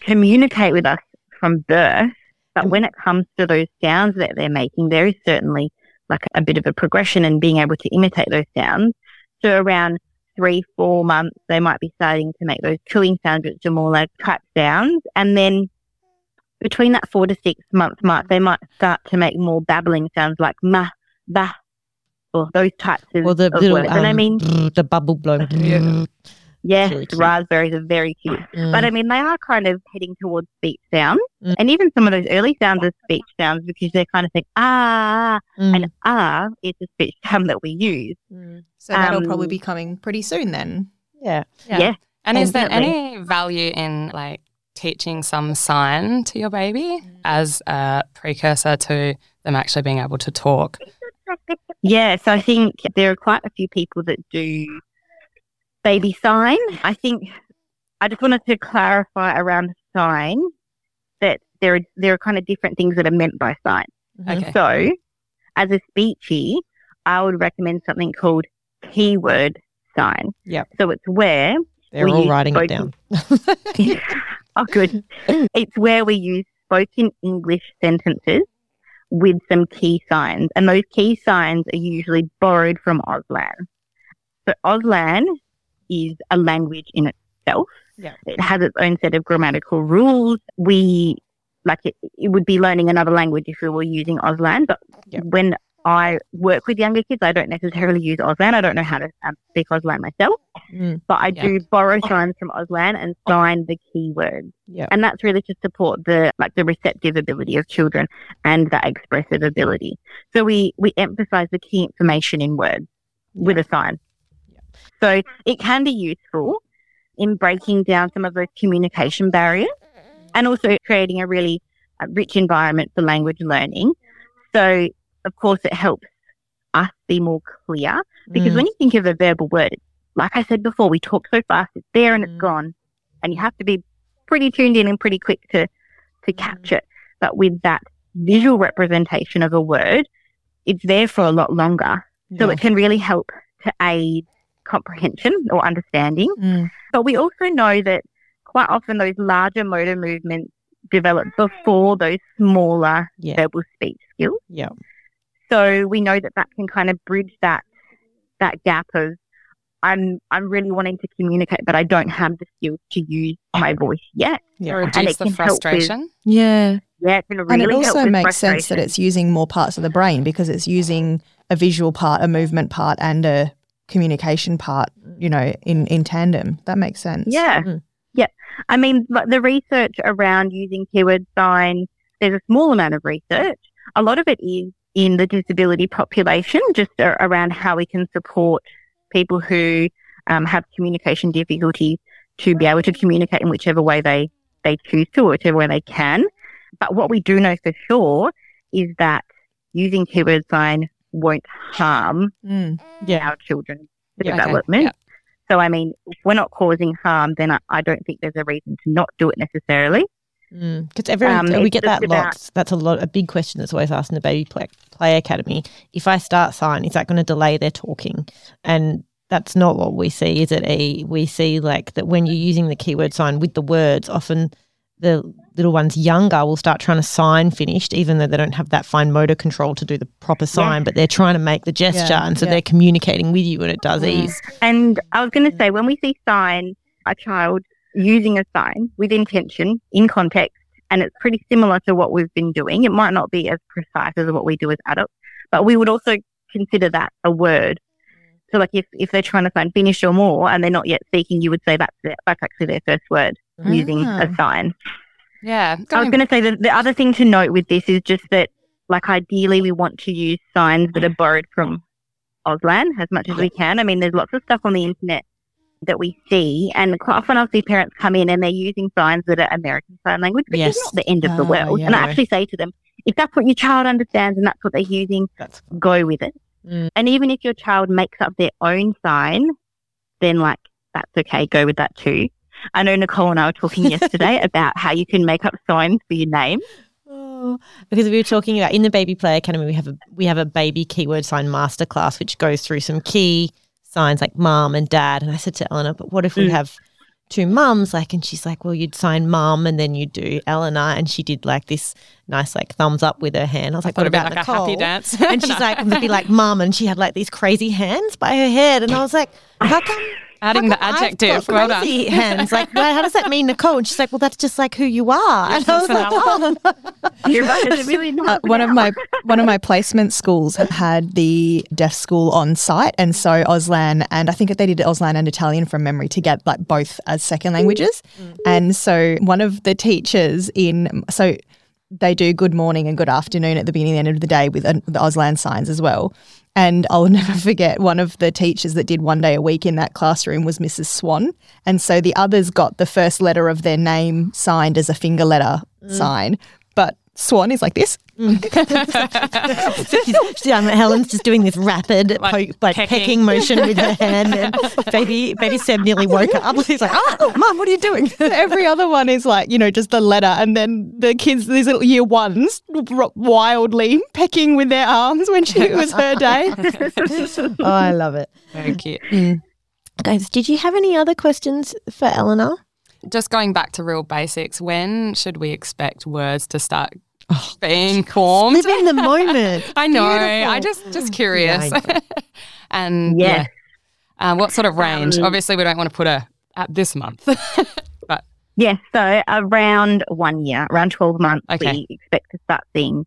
communicate with us from birth. But mm. when it comes to those sounds that they're making, there is certainly like a bit of a progression in being able to imitate those sounds. So around three, four months, they might be starting to make those cooing sounds, which are more like type sounds. And then between that four to six month mark, they might start to make more babbling sounds like ma, ba, or those types of, Or the of little, words. and I um, mean, the bubble blowing. Yeah. yes, really raspberries are very cute. Mm. But I mean, they are kind of heading towards speech sounds. Mm. And even some of those early sounds are speech sounds because they're kind of think, ah, Mm. and ah is a speech sound that we use. Mm. So that'll Um, probably be coming pretty soon then. yeah. Yeah. Yeah, And is there any value in like teaching some sign to your baby as a precursor to them actually being able to talk? Yeah, so I think there are quite a few people that do baby sign. I think I just wanted to clarify around sign that there are there are kind of different things that are meant by sign. Mhm. Okay. So, as a speechy, I would recommend something called keyword sign. Yep. So it's where They're all writing it down. oh, good. It's where we use spoken English sentences with some key signs, and those key signs are usually borrowed from Auslan. So Auslan is a language in itself. Yeah. It has its own set of grammatical rules. We like it, it would be learning another language if we were using Auslan, but Yeah. when I work with younger kids, I don't necessarily use Auslan. I don't know how to um, speak Auslan myself Mm. but I Yeah. do borrow signs from Auslan and sign the keywords. Yeah. And that's really to support the like the receptive ability of children and that expressive ability. So we we emphasize the key information in words with a sign. So it can be useful in breaking down some of those communication barriers and also creating a really uh, rich environment for language learning. So of course it helps us be more clear because Mm. when you think of a verbal word, like I said before, we talk so fast, it's there and it's Mm. gone. And you have to be pretty tuned in and pretty quick to, to Mm. catch it. But with that visual representation of a word, it's there for a lot longer. So Yeah. it can really help to aid comprehension or understanding. Mm. But we also know that quite often those larger motor movements develop before those smaller Yeah. verbal speech skills. Yeah. So we know that that can kind of bridge that that gap of I'm I'm really wanting to communicate, but I don't have the skills to use my voice yet. Yeah. To And reduce it the can help with- frustration? Yeah. Yeah, it can really and it also with makes sense that it's using more parts of the brain because it's using a visual part, a movement part, and a communication part. You know, in in tandem. That makes sense. Yeah. Mm. Yeah. I mean, the research around using keyword sign, there's a small amount of research. A lot of it is in the disability population, just a- around how we can support people who um, have communication difficulties to be able to communicate in whichever way they, they choose to, or whichever way they can. But what we do know for sure is that using keyword sign won't harm Mm. Yeah. our children's Yeah, okay. development. Yeah. So, I mean, if we're not causing harm, then I, I don't think there's a reason to not do it necessarily. Because everyone, Um, we get that about- lots. That's a lot. A big question that's always asked in the baby play, play academy. If I start sign, is that going to delay their talking? And that's not what we see. Is it a? We see like that when you're using the keyword sign with the words, often the little ones younger will start trying to sign finished, even though they don't have that fine motor control to do the proper sign. But they're trying to make the gesture, Yeah, and so yeah. they're communicating with you, and it does ease. And I was going to say, when we see sign, a child using a sign with intention in context, and it's pretty similar to what we've been doing, it might not be as precise as what we do as adults, but we would also consider that a word. So, like if, if they're trying to sign finish or more and they're not yet speaking, you would say that's, their, that's actually their first word using Ah. a sign. Yeah. I was going to say that the other thing to note with this is just that, like, ideally, we want to use signs that are borrowed from Auslan as much as we can. I mean, there's lots of stuff on the internet that we see, and quite often I'll see parents come in and they're using signs that are American Sign Language, which Yes. is not the end of the Ah, world. yeah. And I actually say to them, if that's what your child understands and that's what they're using, That's go with it. Mm. And even if your child makes up their own sign, then like that's okay, go with that too. I know Nicole and I were talking yesterday about how you can make up signs for your name. Oh, because we were talking about in the Baby Play Academy, we have a we have a baby keyword sign masterclass, which goes through some key signs like mom and dad. And I said to Eleanor, but what if we Mm. have two mums? Like, and she's like, well, you'd sign mom and then you'd do Eleanor, and she did like this nice like thumbs up with her hand. I was like, thought what about like a happy dance. and she's like, it'd be like mom. and she had like these crazy hands by her head, and I was like, how come? Adding the come I've adjective. got Well done. crazy hands. Like, well, how does that mean, Nicole? And she's like, well, that's just like who you are. And I was like, oh. You're right. It's really not. Uh, one of my one of my placement schools had the deaf school on site, and so Auslan and I think they did Auslan and Italian from memory to get like both as second languages. And so one of the teachers in so they do good morning and good afternoon at the beginning and end of the day with uh, the Auslan signs as well. And I'll never forget one of the teachers that did one day a week in that classroom was Mrs. Swan. And so the others got the first letter of their name signed as a finger letter mm. sign. But Swan is like this. Mm. she's, um, Helen's just doing this rapid Like like, like pecking. pecking. motion with her hand, and baby baby Seb nearly woke up. He's like, ah, "Oh, mom, what are you doing?" Every other one is like, you know, just the letter. And then the kids, these little year ones, r- wildly pecking with their arms when she, it was her day. oh, I love it. Very cute. Mm. Guys, did you have any other questions for Eleanor? Just going back to real basics, when should we expect words to start being formed? Live in the moment. I know. Beautiful. I just just curious. Yeah, and Yes. yeah, uh, what sort of range? Um, Obviously, we don't want to put a at this month. but Yes, so around one year, around 12 months, Okay. we expect to start seeing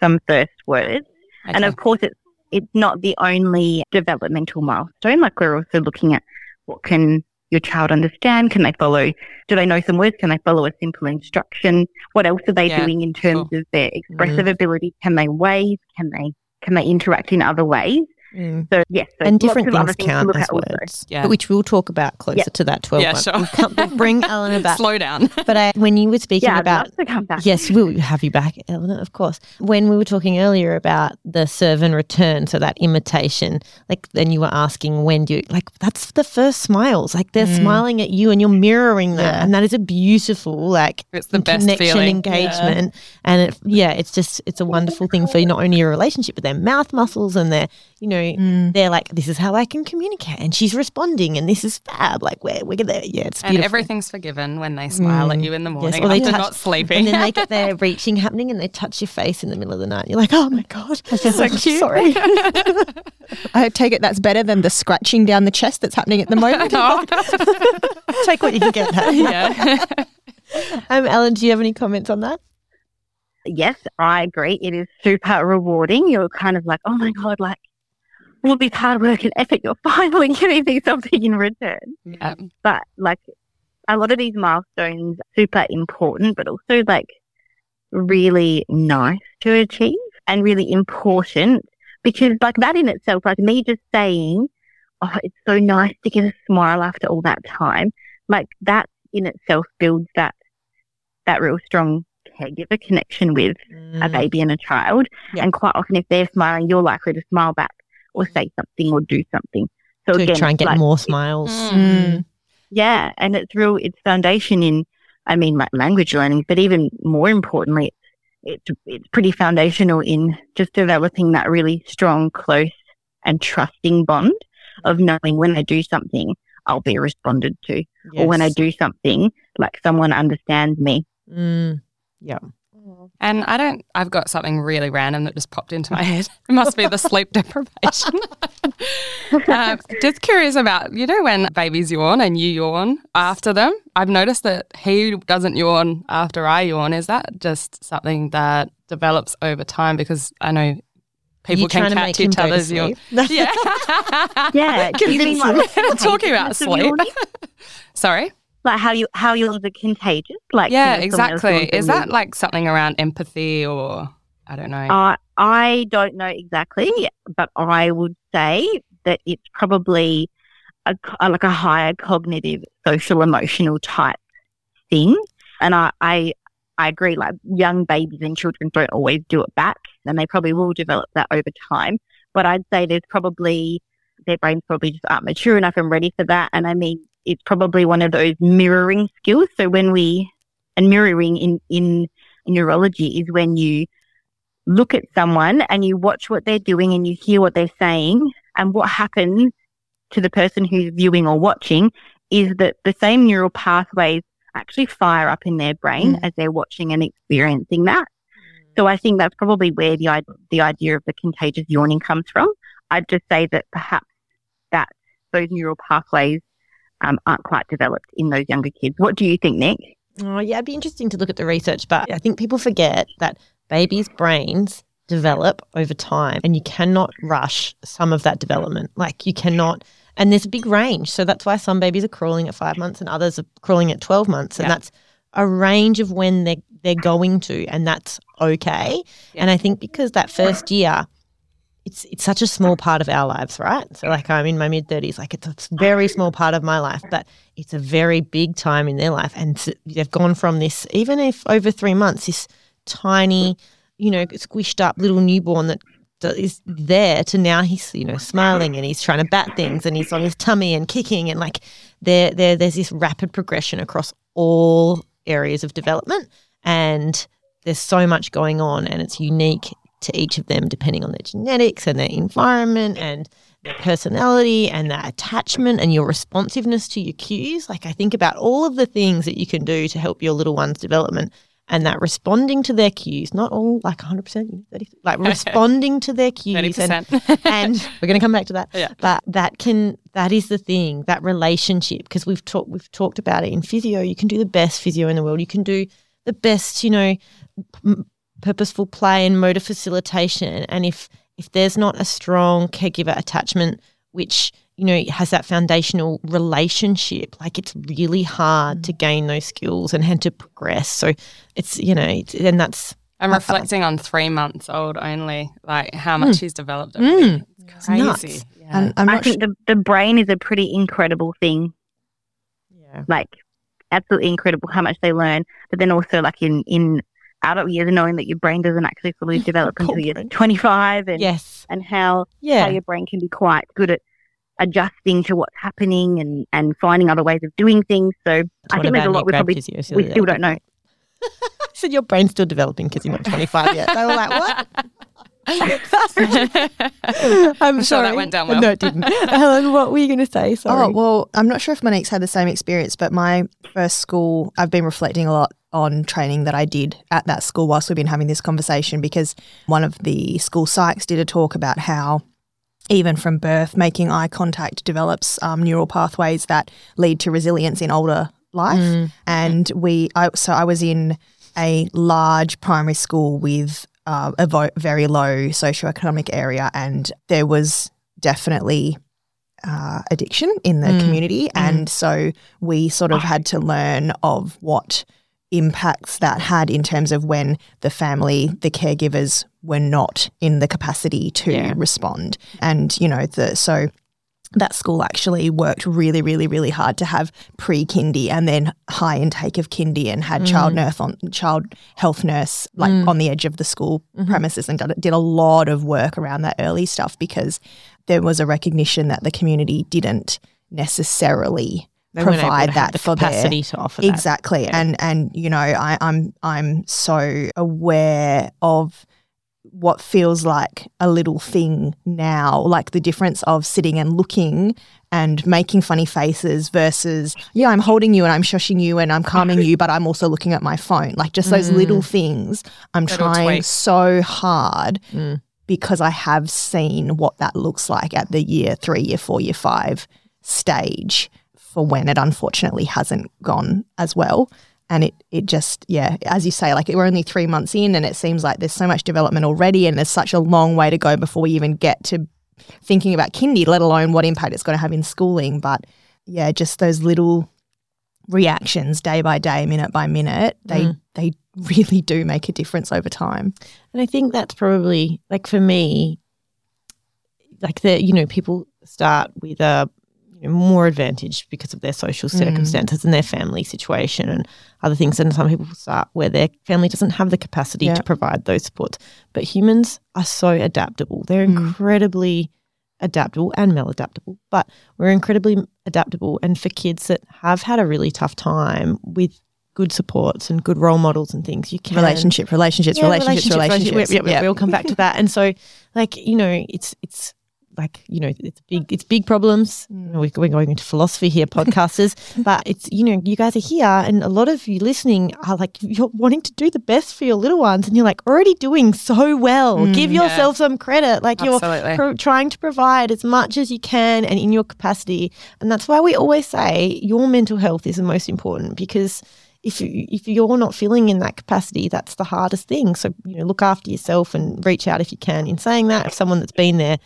some first words. And of course, it's, it's not the only developmental milestone. Like we're also looking at what can your child understand? Can they follow? Do they know some words? Can they follow a simple instruction? What else are they Yeah, doing in terms sure. of their mm-hmm. expressive ability? Can they wave? Can they can they interact in other ways? Mm. So yes, so And different of other things things count look as at words, Yeah. but which we'll talk about closer Yeah. to that 12 Yeah, months. sure. We'll, bring Eleanor back. Slow down. But I, when you were speaking Yeah, I'd about love to come back. Yes, we'll have you back, Eleanor, of course. When we were talking earlier about the serve and return, so that imitation, like then you were asking when do you like that's the first smiles. Like they're smiling at you and you're mirroring that. Yeah. And that is a beautiful like It's the best connection feeling. engagement. And it yeah, it's just it's a wonderful thing for not only your relationship, but their mouth muscles and their you know, Mm. they're like, This is how I can communicate and she's responding and this is fab. Like we're we're there. Yeah, it's And beautiful. everything forgiven when they smile at Mm. you in the Yes, morning or they after touch- not sleeping. And then they get their reaching happening and they touch your face in the middle of the night. You're like, oh my God. That's so cute. Sorry. I take it that's better than the scratching down the chest that's happening at the moment. Take what you can get. That. yeah. Um, Ellen, do you have any comments on that? yes, I agree. It is super rewarding. You're kind of like, oh my God, like all this hard work and effort, you're finally giving me something in return. yeah. But like a lot of these milestones are super important, but also like really nice to achieve and really important because like that in itself, like me just saying, oh, it's so nice to get a smile after all that time, like that in itself builds that that real strong caregiver connection with a Mm. baby and a child. Yeah. And quite often, if they're smiling, you're likely to smile back or say something or do something. So to again, try and get like- more smiles. Mm. Yeah, and it's real. It's foundation in, I mean, like language learning, but even more importantly, it's it's, it's pretty foundational in just developing that really strong, close, and trusting bond of knowing when I do something, I'll be responded to, or when I do something, like someone understands me. Mm. Yeah. And I don't, I've got something really random that just popped into my head. It must be the sleep deprivation. um, just curious about, you know, when babies yawn and you yawn after them, I've noticed that he doesn't yawn after I yawn. Is that just something that develops over time? Because I know people can catch each other's yawn. Yeah. Yeah, you mean like talking about sleep. Sorry? Like how you how yawns are contagious? Like Yeah, you know, exactly. Is that like something around empathy or I don't know? Uh, I don't know exactly, but I would say that it's probably a, like a higher cognitive, social, emotional type thing. And I, I, I agree. Like young babies and children don't always do it back, and they probably will develop that over time. But I'd say there's probably their brains probably just aren't mature enough and ready for that. And I mean, it's probably one of those mirroring skills. So when we and mirroring in in neurology is when you look at someone and you watch what they're doing and you hear what they're saying and what happens to the person who's viewing or watching is that the same neural pathways actually fire up in their brain mm. as they're watching and experiencing that. So I think that's probably where the the idea of the contagious yawning comes from. I'd just say that perhaps that those neural pathways um, aren't quite developed in those younger kids. What do you think, Nick? Oh, yeah, it'd be interesting to look at the research, but I think people forget that babies' brains develop over time and you cannot rush some of that development. Like, you cannot, and there's a big range. So that's why some babies are crawling at five months and others are crawling at 12 months. And Yeah. that's a range of when they're, they're going to, and that's okay. And I think because that first year, it's it's such a small part of our lives, right? So like I'm in my mid thirties, like it's a very small part of my life, but it's a very big time in their life, and they've gone from this, even if over three months, this tiny, you know, squished up little newborn that that is there to now he's you know smiling and he's trying to bat things and he's on his tummy and kicking and like there there there's this rapid progression across all areas of development and there's so much going on and it's unique to each of them depending on their genetics and their environment and their personality and their attachment and your responsiveness to your cues. Like I think about all of the things that you can do to help your little one's development and that responding to their cues, not all like 100%, you know, 30, like responding to their cues and, 30%. and we're going to come back to that. Yeah. But that can that is the thing that relationship because we've talked we've talked about it in physio. You can do the best physio in the world. You can do the best, you know, m- purposeful play and motor facilitation. And if if there's not a strong caregiver attachment, which you know has that foundational relationship, like it's really hard to mm. gain those skills and, and to progress. So it's you know, it's, and that's I'm reflecting on three months old only, like how much hmm. he's developed. already. Hmm. It's crazy. nuts. Yeah. And I'm I not think the, the brain is a pretty incredible thing. yeah. like absolutely incredible how much they learn. But then also like in in adult years, knowing that your brain doesn't actually fully develop until you're 25, and Yes. and how how your brain can be quite good at adjusting to what's happening and and finding other ways of doing things. So I think there's a lot we Grad probably physio, so we yeah. still don't know. so your brain's still developing because you're not 25 yet. They were like, what? I'm sure that went down well. No, it didn't. Helen, what were you going to say? Oh, sorry. Oh, well, I'm not sure if Monique's had the same experience, but my first school, I've been reflecting a lot on training that I did at that school whilst we've been having this conversation because one of the school psychs did a talk about how even from birth, making eye contact develops um, neural pathways that lead to resilience in older life. Mm. And we, I, so I was in a large primary school with uh, a vo- very low socioeconomic area, and there was definitely uh, addiction in the Mm. community. And so we sort of had to learn of what impacts that had in terms of when the family, the caregivers were not in the capacity to Yeah. respond. And, you know, the so that school actually worked really, really, really hard to have pre-kindy and then high intake of kindy and had mm-hmm. child nurse on child health nurse like mm. on the edge of the school mm-hmm. premises and did, did a lot of work around that early stuff because there was a recognition that the community didn't necessarily They weren't able to provide that the for their capacity to offer that. exactly and and you know I, i'm i'm so aware of what feels like a little thing now like the difference of sitting and looking and making funny faces versus yeah i'm holding you and i'm shushing you and i'm calming you but i'm also looking at my phone like just those little things i'm Little trying tweaks. so hard Mm. because i have seen what that looks like at the year three year four year five stage for when it unfortunately hasn't gone as well. And it, it just, yeah, as you say, like we're only three months in and it seems like there's so much development already and there's such a long way to go before we even get to thinking about kindy, let alone what impact it's going to have in schooling. But yeah, just those little reactions day by day, minute by minute, they, mm. they really do make a difference over time. And I think that's probably like for me, like the you know people start with a more advantage because of their social circumstances and their family situation and other things. And some people start where their family doesn't have the capacity Yeah. to provide those supports. But humans are so adaptable; they're Mm. incredibly adaptable and maladaptable. But we're incredibly adaptable. And for kids that have had a really tough time with good supports and good role models and things, you can Relationship, relationships, yeah, relationships, relationships. relationship. Yeah, yeah, Yeah. we'll come back to that. And so, like you know, it's it's like you know, it's big, it's big problems. You know, we- we're going into philosophy here, podcasters, but it's you know, you guys are here, and a lot of you listening are like you're wanting to do the best for your little ones, and you're like already doing so well. Mm, Give yeah. yourself some credit, like Absolutely. you're pro- trying to provide as much as you can and in your capacity, and that's why we always say your mental health is the most important because if you, if you're not feeling in that capacity, that's the hardest thing. So you know, look after yourself and reach out if you can. In saying that, if someone that's been there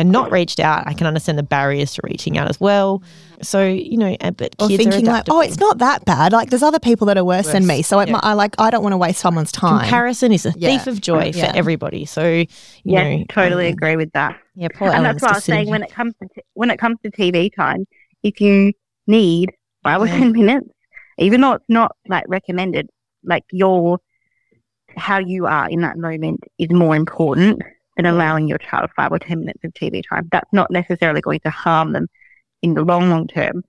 and not reached out, I can understand the barriers to reaching out as well. So you know, uh, but or thinking are like, oh, it's not that bad. Like, there's other people that are worse, than me. So it, Yeah. mi- I like, I don't want to waste someone's time. comparison is a Yeah. thief of joy Yeah. for everybody. So you Yeah, know, totally um, agree with that. Yeah, poor and Ellen's that's what I was saying when it comes to t- when it comes to TV time. If you need five or ten minutes, even though it's not like recommended, like your how you are in that moment is more important than allowing your child five or ten minutes of TV time. That's not necessarily going to harm them in the long, long term.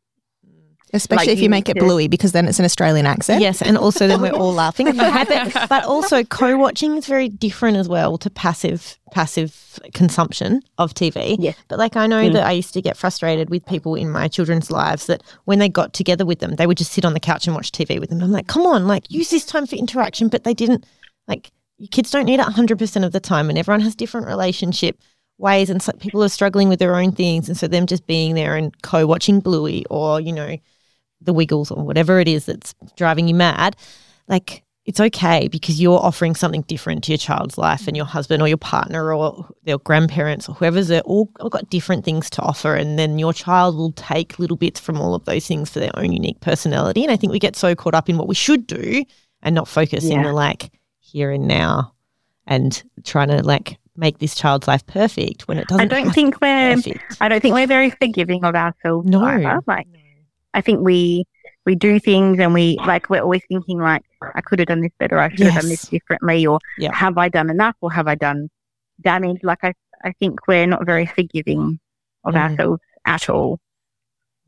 Especially like if you you make it need bluey because then it's an Australian accent. Yes, and also then we're all laughing. but, but also co-watching is very different as well to passive passive consumption of TV. Yes. But like I know Mm. that I used to get frustrated with people in my children's lives that when they got together with them, they would just sit on the couch and watch TV with them. I'm like, come on, like use this time for interaction. But they didn't. Like your kids don't need it 100 percent of the time, and everyone has different relationship ways, and so people are struggling with their own things, and so them just being there and co-watching Bluey or you know the Wiggles or whatever it is that's driving you mad, like it's okay because you're offering something different to your child's life and your husband or your partner or their grandparents or whoever's they're all, all got different things to offer and then your child will take little bits from all of those things for their own unique personality and i think we get so caught up in what we should do and not focus in the like here and now and trying to like make this child's life perfect when it doesn't I don't think we're perfect. I don't think we're very forgiving of ourselves. No. either. Like I think we we do things and we like we're always thinking like I could have done this better, I should have done this differently, or Yeah. have I done enough or have I done damage? Like I I think we're not very forgiving of Mm. ourselves at all.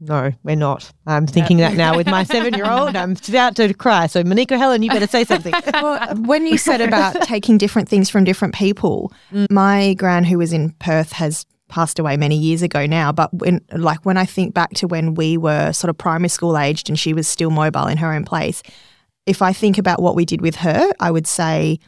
No, we're not. I'm thinking that now with my seven year old. I'm about to cry. So, Monique or Helen, you better say something. well, when you said about taking different things from different people, mm. my gran who was in Perth has passed away many years ago now. But when, like, when I think back to when we were sort of primary school aged and she was still mobile in her own place, if I think about what we did with her, I would say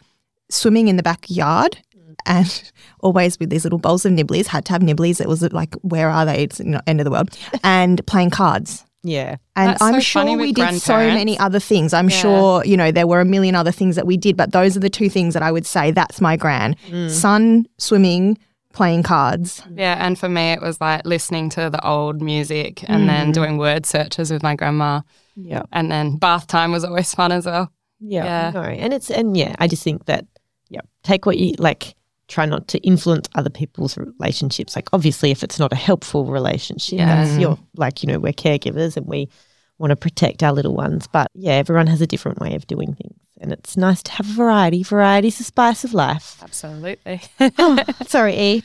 swimming in the backyard. And always with these little bowls of nibblies, had to have nibblies. It was like, where are they? It's you know, end of the world. And playing cards. yeah. And That's I'm so sure we did so many other things. I'm Yeah. sure, you know, there were a million other things that we did, but those are the two things that I would say that's my gran. Mm. Sun, swimming, playing cards. Yeah, and for me, it was like listening to the old music and then mm. doing word searches with my grandma. Yeah. And then bath time was always fun as well. Yeah. Yeah. No. And it's, and yeah, I just think that, yeah, take what you like, try not to influence other people's relationships. Like, obviously, if it's not a helpful relationship, Yeah. that's your, like, you know, we're caregivers and we want to protect our little ones. But yeah, everyone has a different way of doing things. And it's nice to have a variety. Variety's the spice of life. Absolutely. oh, sorry, E.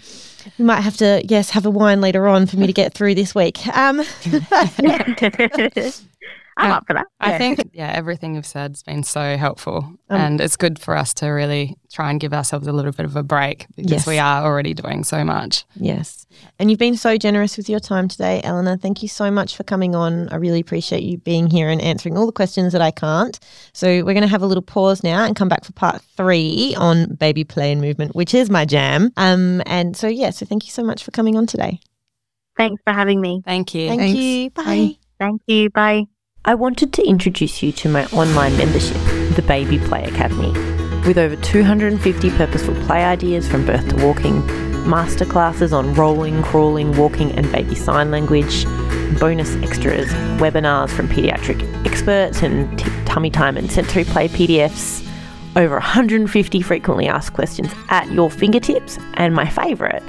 We might have to, yes, have a wine later on for me to get through this week. Um, I'm up for that. I Yeah. think, yeah, everything you've said has been so helpful. Um, and it's good for us to really try and give ourselves a little bit of a break because Yes. we are already doing so much. Yes. And you've been so generous with your time today, Eleanor. Thank you so much for coming on. I really appreciate you being here and answering all the questions that I can't. So we're going to have a little pause now and come back for part three on baby play and movement, which is my jam. Um, and so, yeah, so thank you so much for coming on today. Thanks for having me. Thank you. Thank Thanks. you. Bye. Bye. Thank you. Bye. I wanted to introduce you to my online membership, the Baby Play Academy. With over 250 purposeful play ideas from birth to walking, masterclasses on rolling, crawling, walking, and baby sign language, bonus extras, webinars from pediatric experts, and t- tummy time and sensory play PDFs, over 150 frequently asked questions at your fingertips, and my favourite,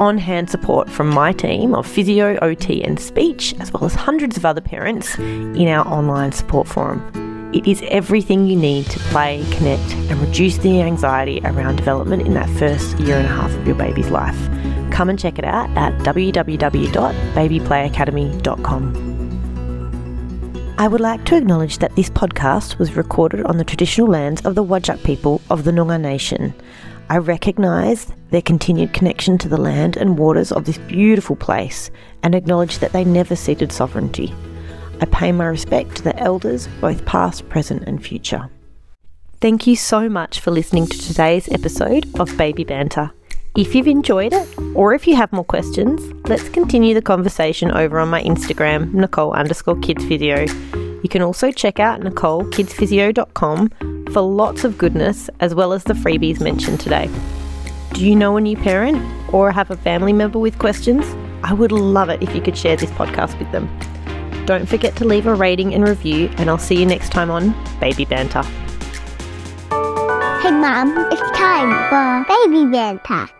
on hand support from my team of physio, OT, and speech, as well as hundreds of other parents in our online support forum. It is everything you need to play, connect, and reduce the anxiety around development in that first year and a half of your baby's life. Come and check it out at www.babyplayacademy.com. I would like to acknowledge that this podcast was recorded on the traditional lands of the Whadjuk people of the Noongar Nation. I recognise their continued connection to the land and waters of this beautiful place and acknowledge that they never ceded sovereignty. I pay my respect to the elders, both past, present, and future. Thank you so much for listening to today's episode of Baby Banter. If you've enjoyed it, or if you have more questions, let's continue the conversation over on my Instagram, Nicole underscore kids physio. You can also check out NicoleKidsPhysio.com for lots of goodness as well as the freebies mentioned today. Do you know a new parent or have a family member with questions? I would love it if you could share this podcast with them. Don't forget to leave a rating and review, and I'll see you next time on Baby Banter. Hey, Mum, it's time for Baby Banter.